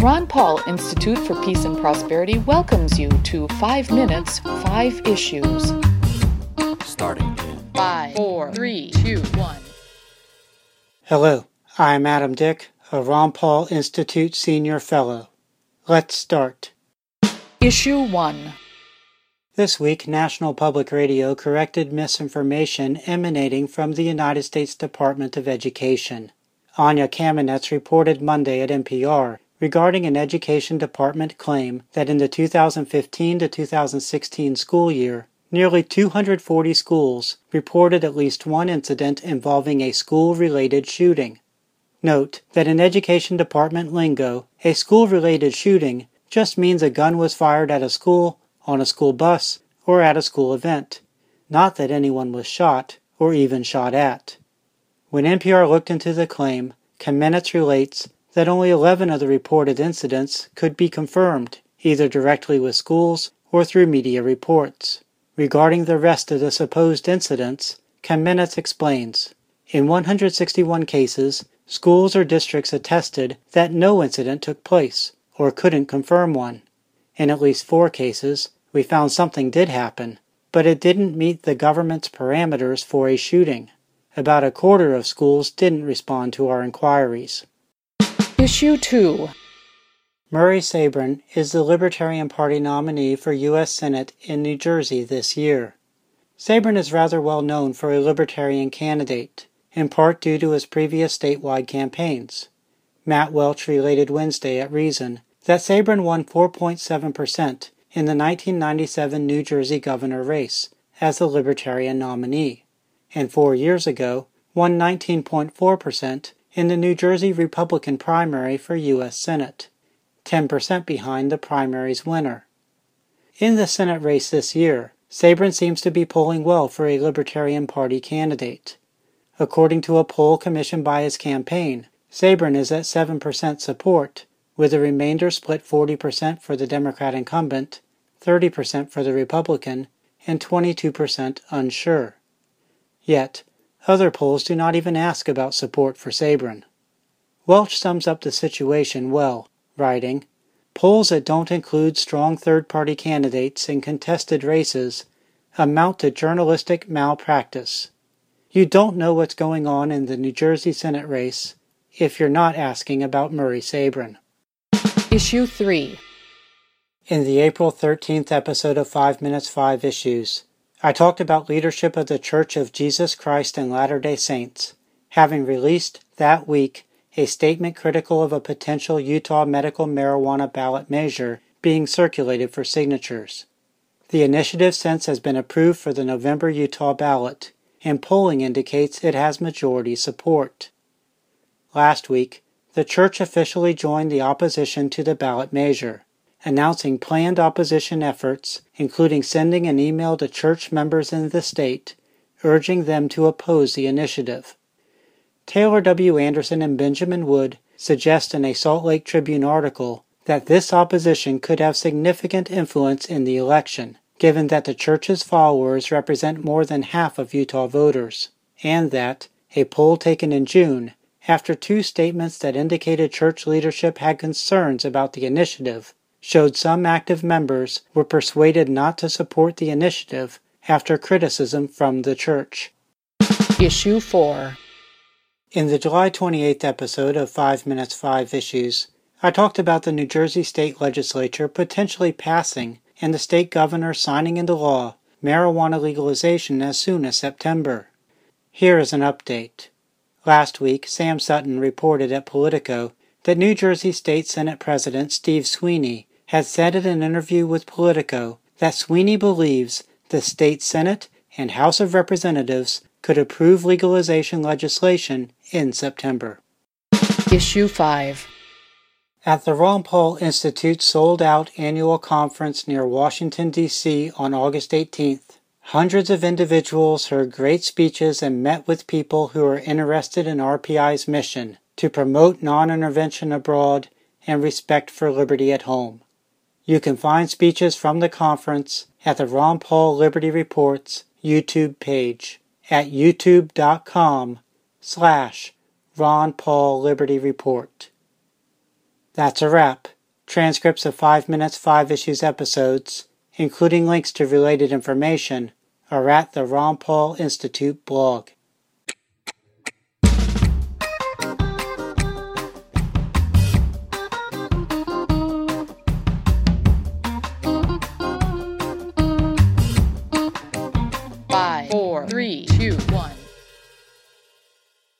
Ron Paul Institute for Peace and Prosperity welcomes you to 5 Minutes, 5 Issues. Starting in 5, 4, 3, 2, 1. Hello, I'm Adam Dick, a Ron Paul Institute Senior Fellow. Let's start. Issue 1. This week, National Public Radio corrected misinformation emanating from the United States Department of Education. Anya Kamenetz reported Monday at NPR regarding an Education Department claim that in the 2015 to 2016 school year, nearly 240 schools reported at least one incident involving a school related shooting. Note that in Education Department lingo, a school related shooting just means a gun was fired at a school, on a school bus, or at a school event, not that anyone was shot or even shot at. When NPR looked into the claim, Kamenetz relates that only 11 of the reported incidents could be confirmed, either directly with schools or through media reports. Regarding the rest of the supposed incidents, Kamenetz explains In 161 cases, schools or districts attested that no incident took place or couldn't confirm one. In at least four cases, we found something did happen, but it didn't meet the government's parameters for a shooting. About a quarter of schools didn't respond to our inquiries. Issue 2. Murray Sabrin is the Libertarian Party nominee for U.S. Senate in New Jersey this year. Sabrin is rather well known for a Libertarian candidate, in part due to his previous statewide campaigns. Matt Welch related Wednesday at Reason that Sabrin won 4.7% in the 1997 New Jersey governor race as the Libertarian nominee, and four years ago won 19.4% in the New Jersey Republican primary for U.S. Senate, 10% behind the primary's winner. In the Senate race this year, Sabrin seems to be polling well for a Libertarian Party candidate. According to a poll commissioned by his campaign, Sabrin is at 7% support, with the remainder split 40% for the Democrat incumbent, 30% for the Republican, and 22% unsure. Yet, other polls do not even ask about support for Sabrin. Welch sums up the situation well, writing, Polls that don't include strong third party candidates in contested races amount to journalistic malpractice. You don't know what's going on in the New Jersey Senate race if you're not asking about Murray Sabrin. Issue 3. In the April 13th episode of 5 Minutes 5 Issues, I talked about leadership of the Church of Jesus Christ and Latter-day Saints, having released that week a statement critical of a potential Utah medical marijuana ballot measure being circulated for signatures. The initiative since has been approved for the November Utah ballot, and polling indicates it has majority support. Last week, the church officially joined the opposition to the ballot measure announcing planned opposition efforts, including sending an email to church members in the state urging them to oppose the initiative. Taylor W. Anderson and Benjamin Wood suggest in a Salt Lake Tribune article that this opposition could have significant influence in the election, given that the church's followers represent more than half of Utah voters, and that, a poll taken in June, after two statements that indicated church leadership had concerns about the initiative, showed some active members were persuaded not to support the initiative after criticism from the church. Issue 4. In the July 28th episode of 5 Minutes 5 Issues, I talked about the New Jersey State Legislature potentially passing and the state governor signing into law marijuana legalization as soon as September. Here is an update. Last week, Sam Sutton reported at Politico that New Jersey State Senate President Steve Sweeney has said in an interview with Politico that Sweeney believes the state Senate and House of Representatives could approve legalization legislation in September. Issue 5. At the Ron Paul Institute's sold out annual conference near Washington, D.C. on August 18th, hundreds of individuals heard great speeches and met with people who are interested in RPI's mission to promote non intervention abroad and respect for liberty at home. You can find speeches from the conference at the Ron Paul Liberty Reports YouTube page at youtube.com slash Ron Paul Liberty Report. That's a wrap. Transcripts of 5 Minutes 5 Issues episodes, including links to related information, are at the Ron Paul Institute blog.